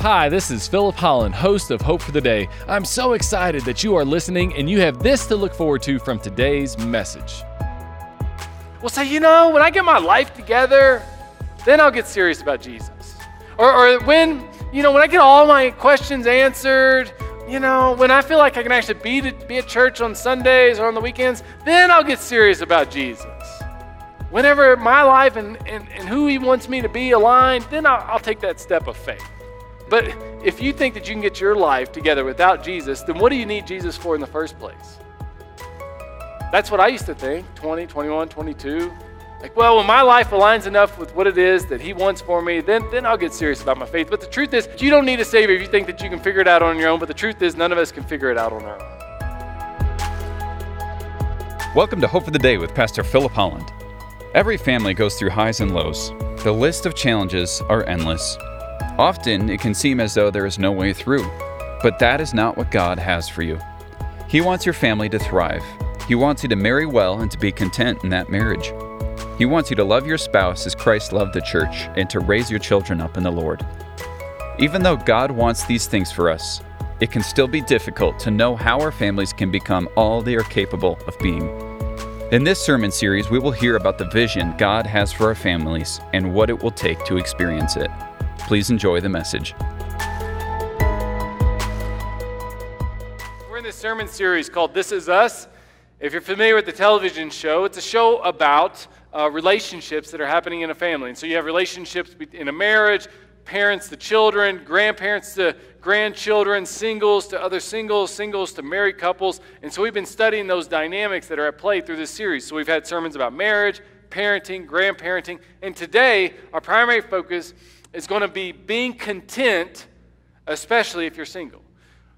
Hi, this is Philip Holland, host of Hope for the Day. I'm so excited that you are listening and you have this to look forward to from today's message. Well, say, you know, when I get my life together, then I'll get serious about Jesus. Or, or when, you know, when I get all my questions answered, you know, when I feel like I can actually be, to, be at church on Sundays or on the weekends, then I'll get serious about Jesus. Whenever my life and, and, and who He wants me to be aligned, then I'll, I'll take that step of faith. But if you think that you can get your life together without Jesus, then what do you need Jesus for in the first place? That's what I used to think 20, 21, 22. Like, well, when my life aligns enough with what it is that He wants for me, then, then I'll get serious about my faith. But the truth is, you don't need a Savior if you think that you can figure it out on your own. But the truth is, none of us can figure it out on our own. Welcome to Hope for the Day with Pastor Philip Holland. Every family goes through highs and lows. The list of challenges are endless. Often it can seem as though there is no way through, but that is not what God has for you. He wants your family to thrive. He wants you to marry well and to be content in that marriage. He wants you to love your spouse as Christ loved the church and to raise your children up in the Lord. Even though God wants these things for us, it can still be difficult to know how our families can become all they are capable of being. In this sermon series, we will hear about the vision God has for our families and what it will take to experience it. Please enjoy the message. We're in this sermon series called This Is Us. If you're familiar with the television show, it's a show about uh, relationships that are happening in a family. And so you have relationships in a marriage, parents to children, grandparents to grandchildren, singles to other singles, singles to married couples. And so we've been studying those dynamics that are at play through this series. So we've had sermons about marriage, parenting, grandparenting. And today, our primary focus is going to be being content, especially if you're single.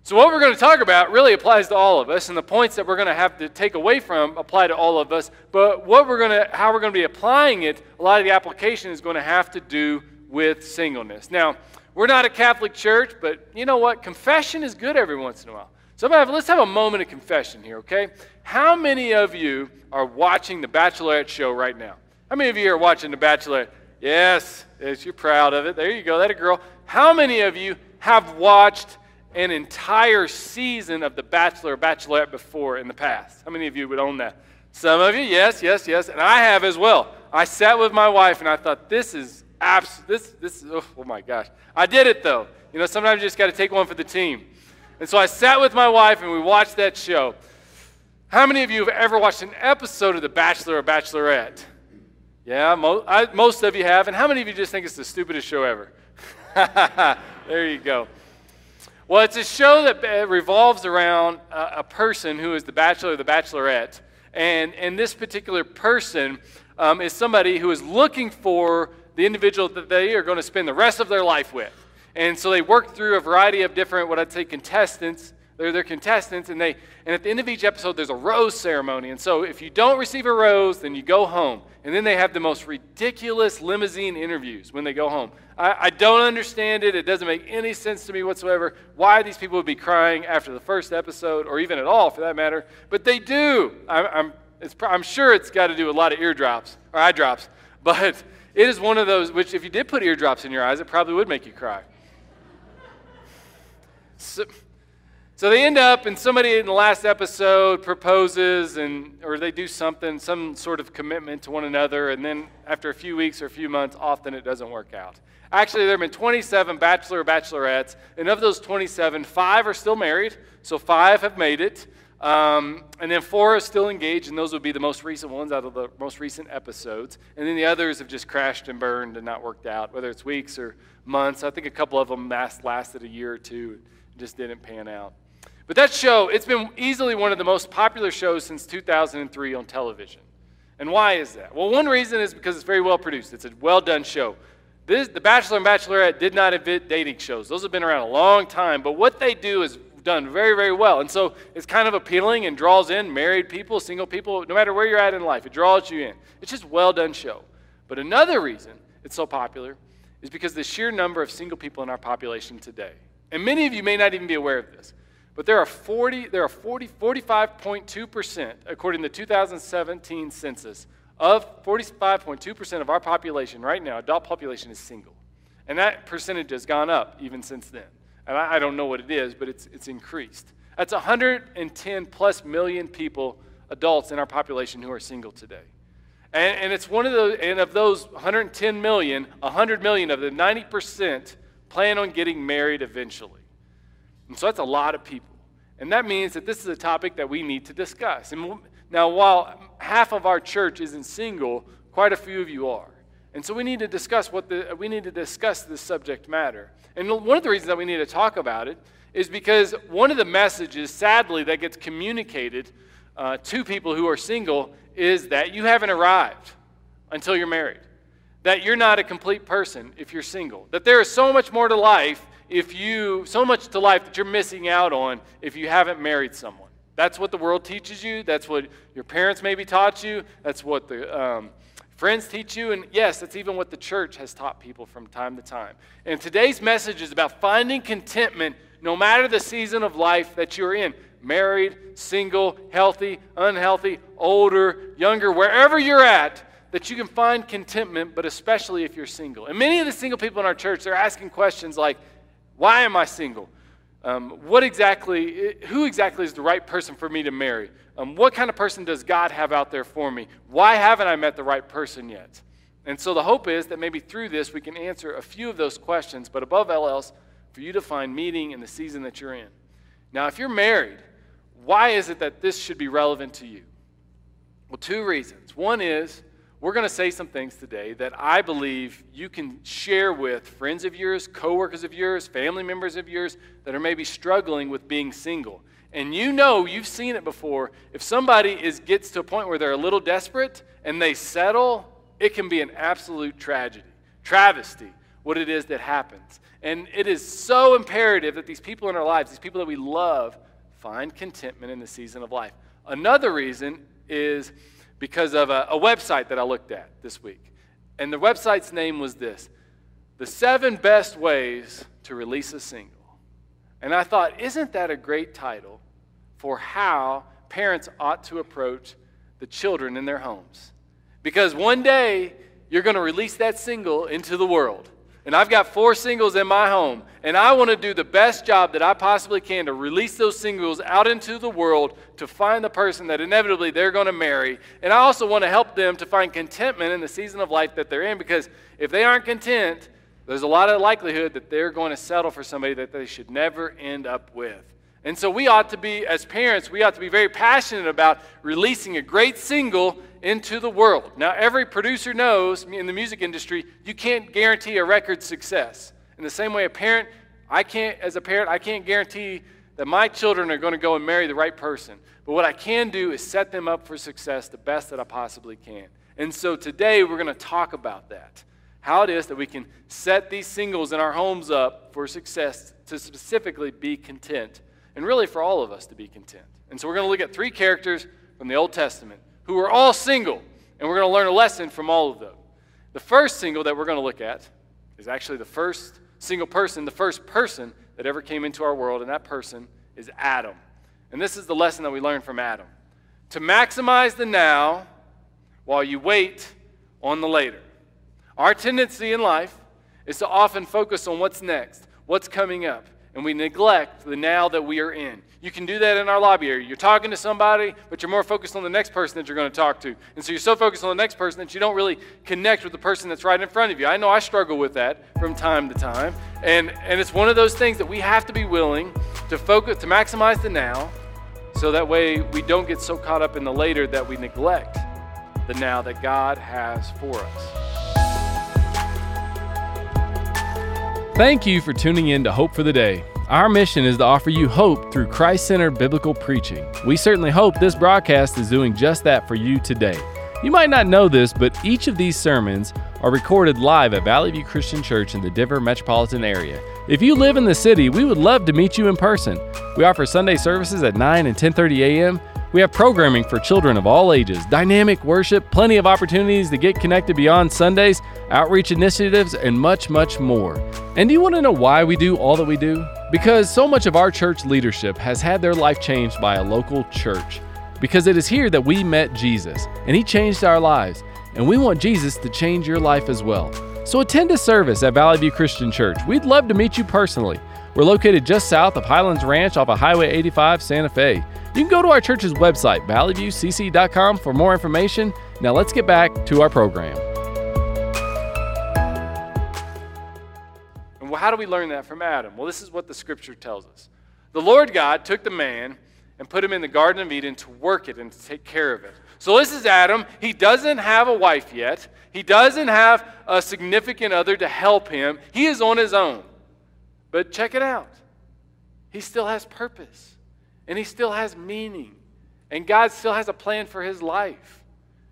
So, what we're going to talk about really applies to all of us, and the points that we're going to have to take away from apply to all of us. But what we're going to, how we're going to be applying it, a lot of the application is going to have to do with singleness. Now, we're not a Catholic church, but you know what? Confession is good every once in a while. So, let's have a moment of confession here, okay? How many of you are watching the Bachelorette show right now? How many of you are watching the Bachelorette? Yes, yes, you're proud of it. There you go. That a girl. How many of you have watched an entire season of The Bachelor or Bachelorette before in the past? How many of you would own that? Some of you, yes, yes, yes, and I have as well. I sat with my wife and I thought, this is abs. This, this, oh, oh my gosh. I did it though. You know, sometimes you just got to take one for the team. And so I sat with my wife and we watched that show. How many of you have ever watched an episode of The Bachelor or Bachelorette? Yeah, mo- I, most of you have. And how many of you just think it's the stupidest show ever? there you go. Well, it's a show that uh, revolves around a, a person who is the bachelor or the bachelorette. And, and this particular person um, is somebody who is looking for the individual that they are going to spend the rest of their life with. And so they work through a variety of different, what I'd say, contestants they're, they're contestants, and, they, and at the end of each episode, there's a rose ceremony. And so if you don't receive a rose, then you go home. And then they have the most ridiculous limousine interviews when they go home. I, I don't understand it. It doesn't make any sense to me whatsoever why these people would be crying after the first episode, or even at all for that matter. But they do. I, I'm, I'm sure it's got to do with a lot of eardrops or eye drops. But it is one of those which, if you did put eardrops in your eyes, it probably would make you cry. So, so they end up, and somebody in the last episode proposes, and or they do something, some sort of commitment to one another, and then after a few weeks or a few months, often it doesn't work out. Actually, there have been 27 bachelor or bachelorettes, and of those 27, five are still married, so five have made it, um, and then four are still engaged, and those would be the most recent ones out of the most recent episodes, and then the others have just crashed and burned and not worked out, whether it's weeks or months. I think a couple of them last, lasted a year or two, just didn't pan out. But that show, it's been easily one of the most popular shows since 2003 on television. And why is that? Well, one reason is because it's very well produced. It's a well done show. This, the Bachelor and Bachelorette did not invent dating shows. Those have been around a long time, but what they do is done very, very well. And so it's kind of appealing and draws in married people, single people, no matter where you're at in life, it draws you in. It's just a well done show. But another reason it's so popular is because the sheer number of single people in our population today. And many of you may not even be aware of this. But there are 40, there are 40, 45.2%, according to the 2017 census, of 45.2% of our population right now, adult population, is single. And that percentage has gone up even since then. And I, I don't know what it is, but it's, it's increased. That's 110 plus million people, adults in our population who are single today. And, and it's one of those, and of those 110 million, 100 million of them, 90% plan on getting married eventually. And so that's a lot of people. And that means that this is a topic that we need to discuss. And now, while half of our church isn't single, quite a few of you are. And so we need to discuss what the, we need to discuss this subject matter. And one of the reasons that we need to talk about it is because one of the messages, sadly, that gets communicated uh, to people who are single is that you haven't arrived until you're married. That you're not a complete person if you're single. That there is so much more to life if you, so much to life that you're missing out on if you haven't married someone. That's what the world teaches you. That's what your parents maybe taught you. That's what the um, friends teach you. And yes, that's even what the church has taught people from time to time. And today's message is about finding contentment no matter the season of life that you're in married, single, healthy, unhealthy, older, younger, wherever you're at, that you can find contentment, but especially if you're single. And many of the single people in our church, they're asking questions like, why am I single? Um, what exactly, who exactly is the right person for me to marry? Um, what kind of person does God have out there for me? Why haven't I met the right person yet? And so the hope is that maybe through this we can answer a few of those questions, but above all else, for you to find meaning in the season that you're in. Now, if you're married, why is it that this should be relevant to you? Well, two reasons. One is we're going to say some things today that I believe you can share with friends of yours, coworkers of yours, family members of yours that are maybe struggling with being single. And you know, you've seen it before. If somebody is, gets to a point where they're a little desperate and they settle, it can be an absolute tragedy, travesty, what it is that happens. And it is so imperative that these people in our lives, these people that we love, find contentment in the season of life. Another reason is because of a, a website that I looked at this week. And the website's name was this The Seven Best Ways to Release a Single. And I thought, isn't that a great title for how parents ought to approach the children in their homes? Because one day you're going to release that single into the world. And I've got four singles in my home, and I want to do the best job that I possibly can to release those singles out into the world to find the person that inevitably they're going to marry. And I also want to help them to find contentment in the season of life that they're in because if they aren't content, there's a lot of likelihood that they're going to settle for somebody that they should never end up with. And so we ought to be, as parents, we ought to be very passionate about releasing a great single into the world. Now, every producer knows in the music industry, you can't guarantee a record success. In the same way, a parent, I can't, as a parent, I can't guarantee that my children are going to go and marry the right person. But what I can do is set them up for success the best that I possibly can. And so today we're going to talk about that. How it is that we can set these singles in our homes up for success to specifically be content and really for all of us to be content. And so we're going to look at three characters from the Old Testament who are all single, and we're going to learn a lesson from all of them. The first single that we're going to look at is actually the first single person, the first person that ever came into our world, and that person is Adam. And this is the lesson that we learned from Adam to maximize the now while you wait on the later. Our tendency in life is to often focus on what's next, what's coming up and we neglect the now that we are in. You can do that in our lobby area. You're talking to somebody, but you're more focused on the next person that you're going to talk to. And so you're so focused on the next person that you don't really connect with the person that's right in front of you. I know I struggle with that from time to time. And, and it's one of those things that we have to be willing to focus, to maximize the now, so that way we don't get so caught up in the later that we neglect the now that God has for us. Thank you for tuning in to Hope for the Day. Our mission is to offer you hope through Christ centered biblical preaching. We certainly hope this broadcast is doing just that for you today. You might not know this, but each of these sermons are recorded live at Valley View Christian Church in the Denver metropolitan area. If you live in the city, we would love to meet you in person. We offer Sunday services at 9 and 10:30 a.m. We have programming for children of all ages, dynamic worship, plenty of opportunities to get connected beyond Sundays, outreach initiatives, and much, much more. And do you want to know why we do all that we do? Because so much of our church leadership has had their life changed by a local church. Because it is here that we met Jesus, and He changed our lives. And we want Jesus to change your life as well. So attend a service at Valley View Christian Church. We'd love to meet you personally. We're located just south of Highlands Ranch off of Highway 85, Santa Fe. You can go to our church's website, valleyviewcc.com, for more information. Now let's get back to our program. And how do we learn that from Adam? Well, this is what the scripture tells us. The Lord God took the man and put him in the Garden of Eden to work it and to take care of it. So this is Adam. He doesn't have a wife yet. He doesn't have a significant other to help him. He is on his own. But check it out. He still has purpose, and he still has meaning, and God still has a plan for his life.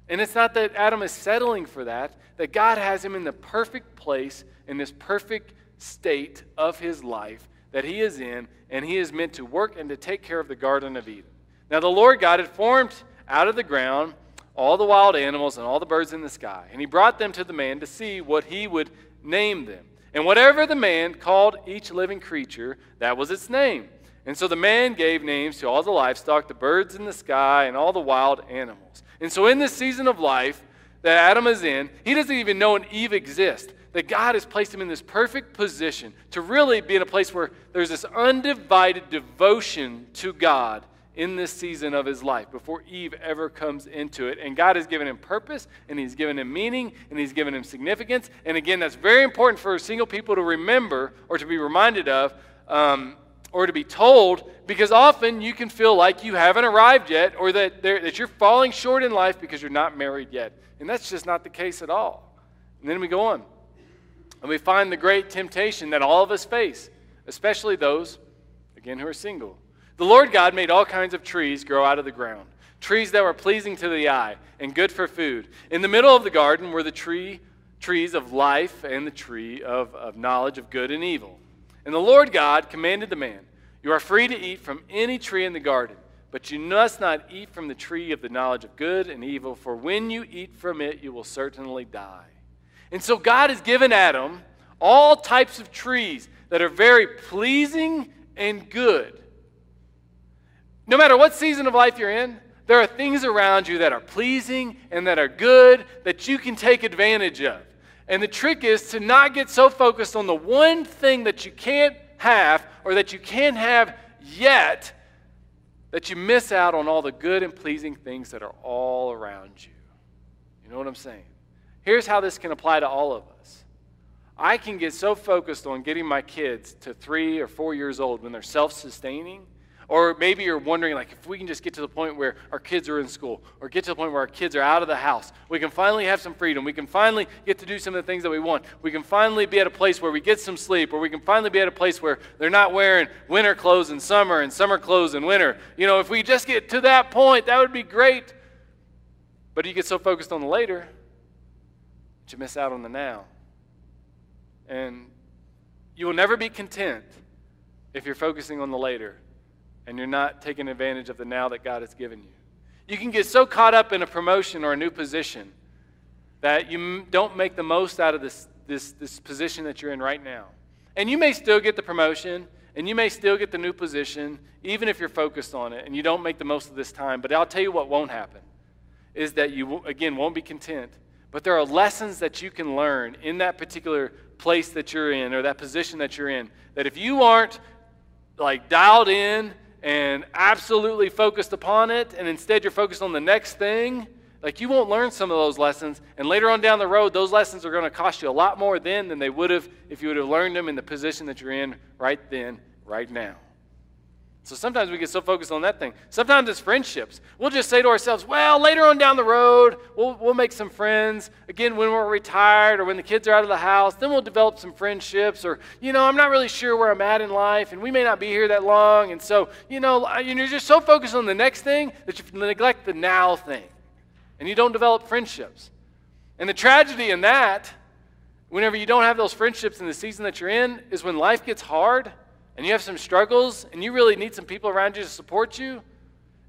And it's not that Adam is settling for that, that God has him in the perfect place, in this perfect state of his life that he is in, and he is meant to work and to take care of the Garden of Eden. Now, the Lord God had formed out of the ground all the wild animals and all the birds in the sky, and he brought them to the man to see what he would name them. And whatever the man called each living creature, that was its name. And so the man gave names to all the livestock, the birds in the sky, and all the wild animals. And so in this season of life that Adam is in, he doesn't even know an Eve exists. That God has placed him in this perfect position to really be in a place where there's this undivided devotion to God in this season of his life before Eve ever comes into it. And God has given him purpose, and he's given him meaning, and he's given him significance. And again, that's very important for single people to remember or to be reminded of. Um, or to be told, because often you can feel like you haven't arrived yet or that, that you're falling short in life because you're not married yet. And that's just not the case at all. And then we go on. And we find the great temptation that all of us face, especially those, again, who are single. The Lord God made all kinds of trees grow out of the ground, trees that were pleasing to the eye and good for food. In the middle of the garden were the tree, trees of life and the tree of, of knowledge of good and evil. And the Lord God commanded the man, You are free to eat from any tree in the garden, but you must not eat from the tree of the knowledge of good and evil, for when you eat from it, you will certainly die. And so God has given Adam all types of trees that are very pleasing and good. No matter what season of life you're in, there are things around you that are pleasing and that are good that you can take advantage of. And the trick is to not get so focused on the one thing that you can't have or that you can't have yet that you miss out on all the good and pleasing things that are all around you. You know what I'm saying? Here's how this can apply to all of us. I can get so focused on getting my kids to three or four years old when they're self sustaining or maybe you're wondering, like, if we can just get to the point where our kids are in school, or get to the point where our kids are out of the house, we can finally have some freedom. We can finally get to do some of the things that we want. We can finally be at a place where we get some sleep, or we can finally be at a place where they're not wearing winter clothes in summer and summer clothes in winter. You know, if we just get to that point, that would be great. But you get so focused on the later that you miss out on the now. And you will never be content if you're focusing on the later and you're not taking advantage of the now that God has given you. You can get so caught up in a promotion or a new position that you don't make the most out of this, this, this position that you're in right now. And you may still get the promotion and you may still get the new position, even if you're focused on it and you don't make the most of this time. But I'll tell you what won't happen is that you, again, won't be content. But there are lessons that you can learn in that particular place that you're in or that position that you're in that if you aren't like dialed in and absolutely focused upon it, and instead you're focused on the next thing, like you won't learn some of those lessons. And later on down the road, those lessons are going to cost you a lot more then than they would have if you would have learned them in the position that you're in right then, right now. So sometimes we get so focused on that thing. Sometimes it's friendships. We'll just say to ourselves, well, later on down the road, we'll, we'll make some friends. Again, when we're retired or when the kids are out of the house, then we'll develop some friendships. Or, you know, I'm not really sure where I'm at in life, and we may not be here that long. And so, you know, you're just so focused on the next thing that you neglect the now thing. And you don't develop friendships. And the tragedy in that, whenever you don't have those friendships in the season that you're in, is when life gets hard and you have some struggles and you really need some people around you to support you,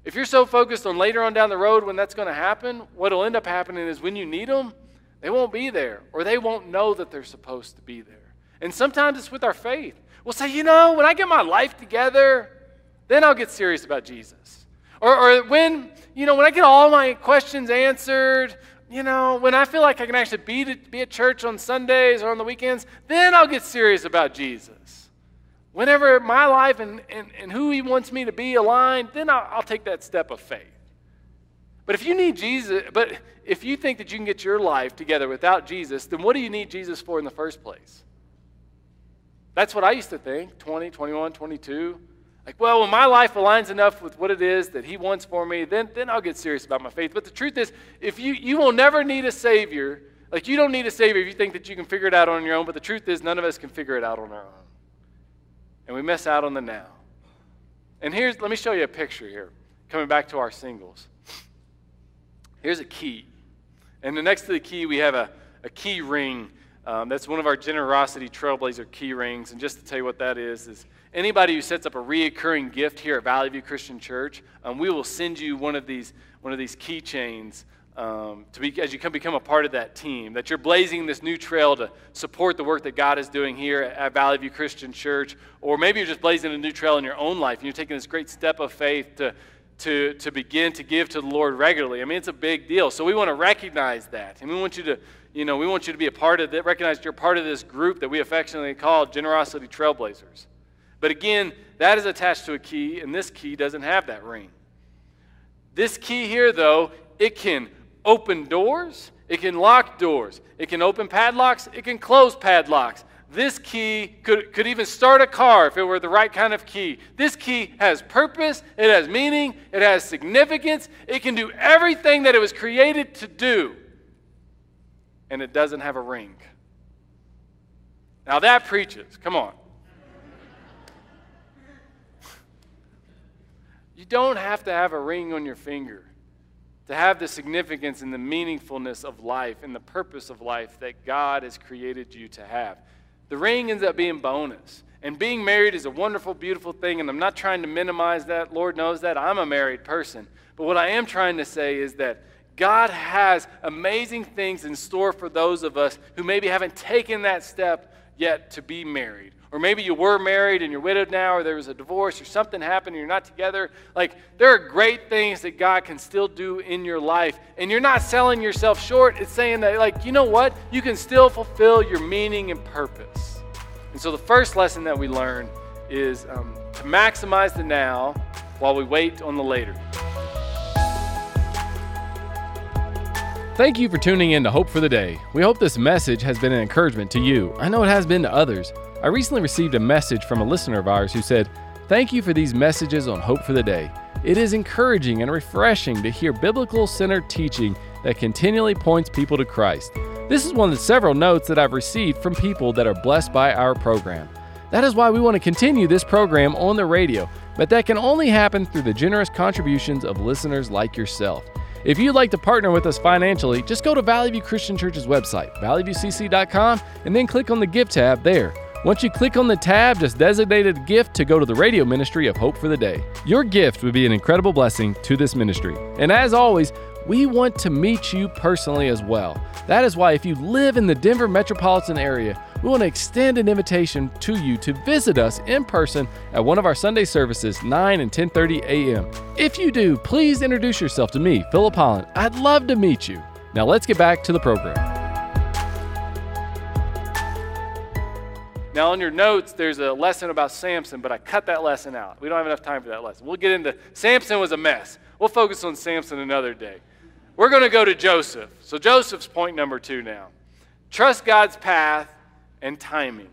if you're so focused on later on down the road when that's going to happen, what'll end up happening is when you need them, they won't be there or they won't know that they're supposed to be there. And sometimes it's with our faith. We'll say, you know, when I get my life together, then I'll get serious about Jesus. Or, or when, you know, when I get all my questions answered, you know, when I feel like I can actually be, to, be at church on Sundays or on the weekends, then I'll get serious about Jesus. Whenever my life and, and, and who He wants me to be aligned, then I'll, I'll take that step of faith. But if you need Jesus, but if you think that you can get your life together without Jesus, then what do you need Jesus for in the first place? That's what I used to think 20, 21, 22. Like, well, when my life aligns enough with what it is that He wants for me, then, then I'll get serious about my faith. But the truth is, if you, you will never need a Savior, like you don't need a Savior if you think that you can figure it out on your own, but the truth is, none of us can figure it out on our own. And we miss out on the now. And here's, let me show you a picture here, coming back to our singles. Here's a key. And the next to the key, we have a, a key ring. Um, that's one of our generosity trailblazer key rings. And just to tell you what that is, is Anybody who sets up a reoccurring gift here at Valley View Christian Church, um, we will send you one of these one of these keychains um, to be as you come become a part of that team. That you're blazing this new trail to support the work that God is doing here at Valley View Christian Church, or maybe you're just blazing a new trail in your own life and you're taking this great step of faith to to, to begin to give to the Lord regularly. I mean, it's a big deal. So we want to recognize that. And we want you to, you know, we want you to be a part of that, recognize you're part of this group that we affectionately call Generosity Trailblazers. But again, that is attached to a key, and this key doesn't have that ring. This key here, though, it can open doors, it can lock doors, it can open padlocks, it can close padlocks. This key could, could even start a car if it were the right kind of key. This key has purpose, it has meaning, it has significance, it can do everything that it was created to do, and it doesn't have a ring. Now that preaches. Come on. You don't have to have a ring on your finger to have the significance and the meaningfulness of life and the purpose of life that God has created you to have. The ring ends up being bonus. And being married is a wonderful, beautiful thing, and I'm not trying to minimize that. Lord knows that. I'm a married person. But what I am trying to say is that God has amazing things in store for those of us who maybe haven't taken that step yet to be married or maybe you were married and you're widowed now, or there was a divorce, or something happened and you're not together. Like, there are great things that God can still do in your life. And you're not selling yourself short. It's saying that, like, you know what? You can still fulfill your meaning and purpose. And so, the first lesson that we learn is um, to maximize the now while we wait on the later. Thank you for tuning in to Hope for the Day. We hope this message has been an encouragement to you. I know it has been to others. I recently received a message from a listener of ours who said, Thank you for these messages on Hope for the Day. It is encouraging and refreshing to hear biblical centered teaching that continually points people to Christ. This is one of the several notes that I've received from people that are blessed by our program. That is why we want to continue this program on the radio, but that can only happen through the generous contributions of listeners like yourself. If you'd like to partner with us financially, just go to Valley View Christian Church's website, valleyviewcc.com, and then click on the Give tab there. Once you click on the tab, just designate a gift to go to the radio ministry of Hope for the Day. Your gift would be an incredible blessing to this ministry. And as always, we want to meet you personally as well. That is why if you live in the Denver metropolitan area, we want to extend an invitation to you to visit us in person at one of our Sunday services, 9 and 10:30 a.m. If you do, please introduce yourself to me, Philip Holland. I'd love to meet you. Now let's get back to the program. Now, on your notes, there's a lesson about Samson, but I cut that lesson out. We don't have enough time for that lesson. We'll get into Samson was a mess. We'll focus on Samson another day. We're going to go to Joseph. So, Joseph's point number two now trust God's path and timing.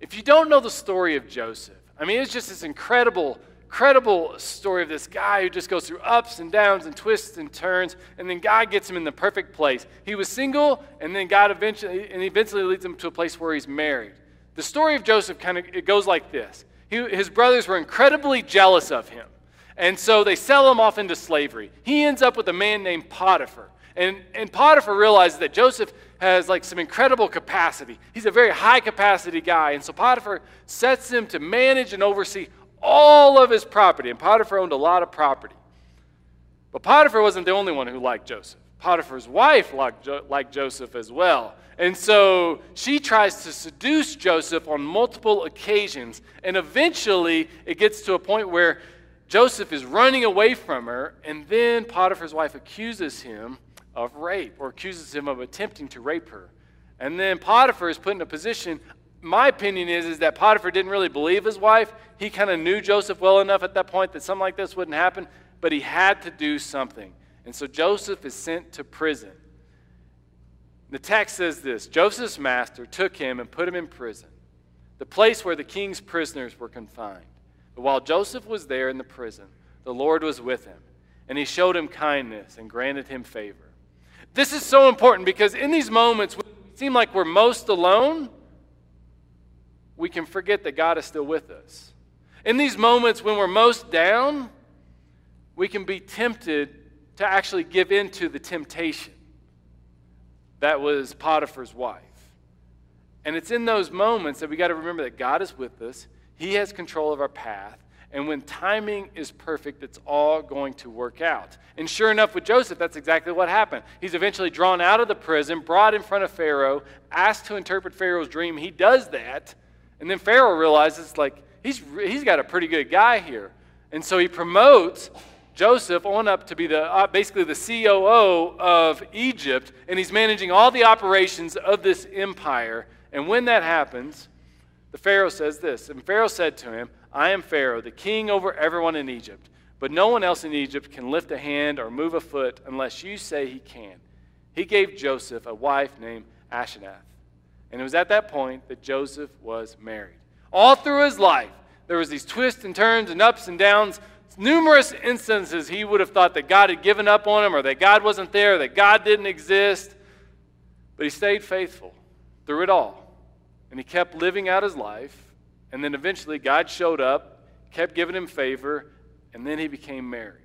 If you don't know the story of Joseph, I mean, it's just this incredible, incredible story of this guy who just goes through ups and downs and twists and turns, and then God gets him in the perfect place. He was single, and then God eventually, and eventually leads him to a place where he's married. The story of Joseph kind of it goes like this. He, his brothers were incredibly jealous of him. And so they sell him off into slavery. He ends up with a man named Potiphar. And, and Potiphar realizes that Joseph has like some incredible capacity. He's a very high capacity guy. And so Potiphar sets him to manage and oversee all of his property. And Potiphar owned a lot of property. But Potiphar wasn't the only one who liked Joseph. Potiphar's wife liked, jo- liked Joseph as well. And so she tries to seduce Joseph on multiple occasions. And eventually it gets to a point where Joseph is running away from her. And then Potiphar's wife accuses him of rape or accuses him of attempting to rape her. And then Potiphar is put in a position. My opinion is, is that Potiphar didn't really believe his wife. He kind of knew Joseph well enough at that point that something like this wouldn't happen, but he had to do something. And so Joseph is sent to prison. The text says this Joseph's master took him and put him in prison, the place where the king's prisoners were confined. But while Joseph was there in the prison, the Lord was with him, and he showed him kindness and granted him favor. This is so important because in these moments when it seem like we're most alone, we can forget that God is still with us. In these moments when we're most down, we can be tempted to actually give in to the temptation that was Potiphar's wife. And it's in those moments that we got to remember that God is with us, He has control of our path, and when timing is perfect, it's all going to work out. And sure enough, with Joseph, that's exactly what happened. He's eventually drawn out of the prison, brought in front of Pharaoh, asked to interpret Pharaoh's dream. He does that. And then Pharaoh realizes, like, he's, he's got a pretty good guy here. And so he promotes Joseph on up to be the, uh, basically the COO of Egypt, and he's managing all the operations of this empire. And when that happens, the Pharaoh says this And Pharaoh said to him, I am Pharaoh, the king over everyone in Egypt. But no one else in Egypt can lift a hand or move a foot unless you say he can. He gave Joseph a wife named Asenath. And it was at that point that Joseph was married. All through his life, there was these twists and turns and ups and downs. Numerous instances he would have thought that God had given up on him or that God wasn't there, that God didn't exist. But he stayed faithful through it all. And he kept living out his life and then eventually God showed up, kept giving him favor, and then he became married.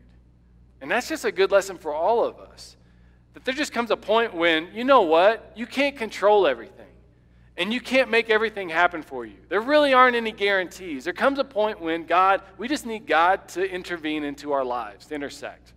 And that's just a good lesson for all of us. That there just comes a point when, you know what? You can't control everything. And you can't make everything happen for you. There really aren't any guarantees. There comes a point when God, we just need God to intervene into our lives, to intersect.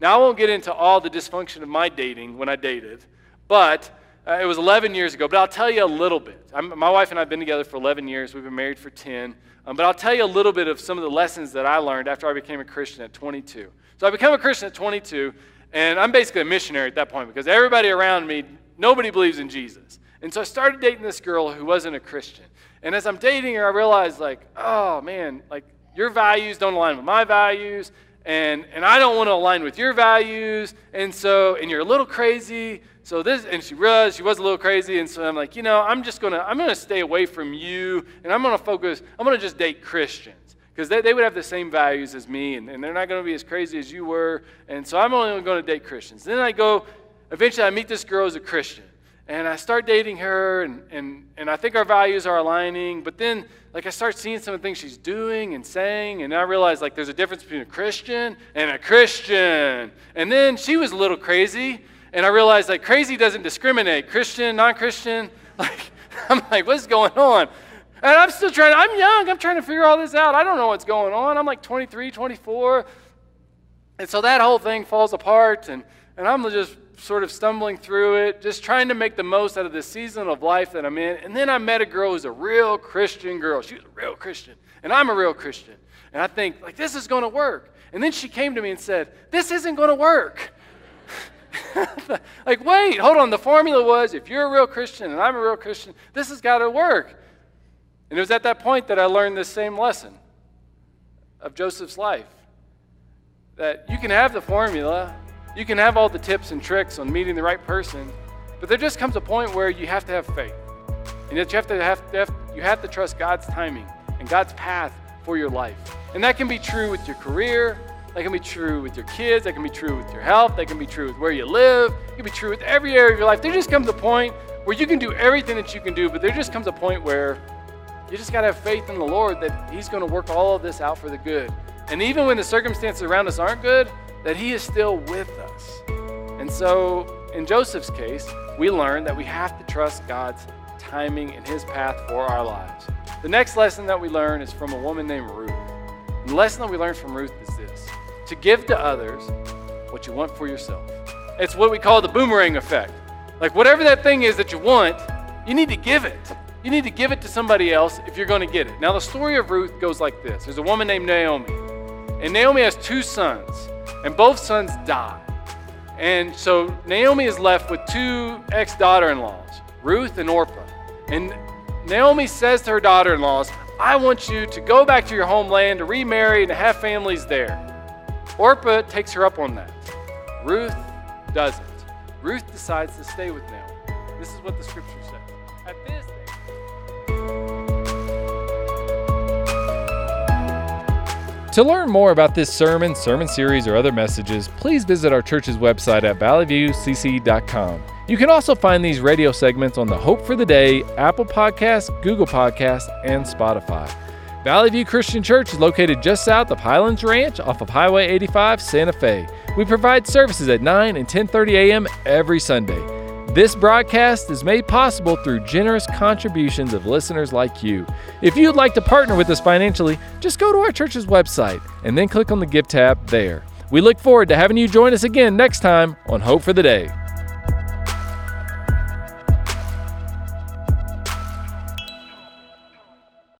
Now, I won't get into all the dysfunction of my dating when I dated, but uh, it was 11 years ago, but I'll tell you a little bit. I'm, my wife and I have been together for 11 years. We've been married for 10. Um, but I'll tell you a little bit of some of the lessons that I learned after I became a Christian at 22. So I became a Christian at 22, and I'm basically a missionary at that point because everybody around me, nobody believes in Jesus. And so I started dating this girl who wasn't a Christian. And as I'm dating her, I realized, like, oh man, like your values don't align with my values, and, and I don't want to align with your values, and so, and you're a little crazy, so this, and she realized she was a little crazy, and so I'm like, you know, I'm just gonna, I'm gonna stay away from you, and I'm gonna focus, I'm gonna just date Christians. Because they, they would have the same values as me, and, and they're not gonna be as crazy as you were, and so I'm only gonna date Christians. Then I go, eventually I meet this girl as a Christian, and I start dating her, and, and, and I think our values are aligning, but then, like, I start seeing some of the things she's doing and saying, and I realize, like, there's a difference between a Christian and a Christian. And then she was a little crazy, and I realized like crazy doesn't discriminate Christian, non Christian. Like, I'm like, what's going on? And I'm still trying, I'm young, I'm trying to figure all this out. I don't know what's going on. I'm like 23, 24. And so that whole thing falls apart, and, and I'm just sort of stumbling through it, just trying to make the most out of this season of life that I'm in. And then I met a girl who's a real Christian girl. She was a real Christian, and I'm a real Christian. And I think, like, this is going to work. And then she came to me and said, This isn't going to work. like, wait, hold on. The formula was if you're a real Christian and I'm a real Christian, this has got to work. And it was at that point that I learned this same lesson of Joseph's life that you can have the formula, you can have all the tips and tricks on meeting the right person, but there just comes a point where you have to have faith. And that you have to have, to have you have to trust God's timing and God's path for your life. And that can be true with your career, that can be true with your kids. That can be true with your health. That can be true with where you live. It can be true with every area of your life. There just comes a point where you can do everything that you can do, but there just comes a point where you just got to have faith in the Lord that He's going to work all of this out for the good. And even when the circumstances around us aren't good, that He is still with us. And so, in Joseph's case, we learn that we have to trust God's timing and His path for our lives. The next lesson that we learn is from a woman named Ruth. And the lesson that we learn from Ruth is this to give to others what you want for yourself. It's what we call the boomerang effect. Like, whatever that thing is that you want, you need to give it. You need to give it to somebody else if you're going to get it. Now, the story of Ruth goes like this there's a woman named Naomi, and Naomi has two sons, and both sons die. And so Naomi is left with two ex daughter in laws, Ruth and Orpah. And Naomi says to her daughter in laws, I want you to go back to your homeland to remarry and have families there. Orpah takes her up on that. Ruth doesn't. Ruth decides to stay with Naomi. This is what the scripture says. At this, To learn more about this sermon, sermon series, or other messages, please visit our church's website at valleyviewcc.com. You can also find these radio segments on the Hope for the Day, Apple Podcasts, Google Podcasts, and Spotify. Valley View Christian Church is located just south of Highlands Ranch off of Highway 85, Santa Fe. We provide services at 9 and 10:30 a.m. every Sunday. This broadcast is made possible through generous contributions of listeners like you. If you'd like to partner with us financially, just go to our church's website and then click on the Give tab there. We look forward to having you join us again next time on Hope for the Day.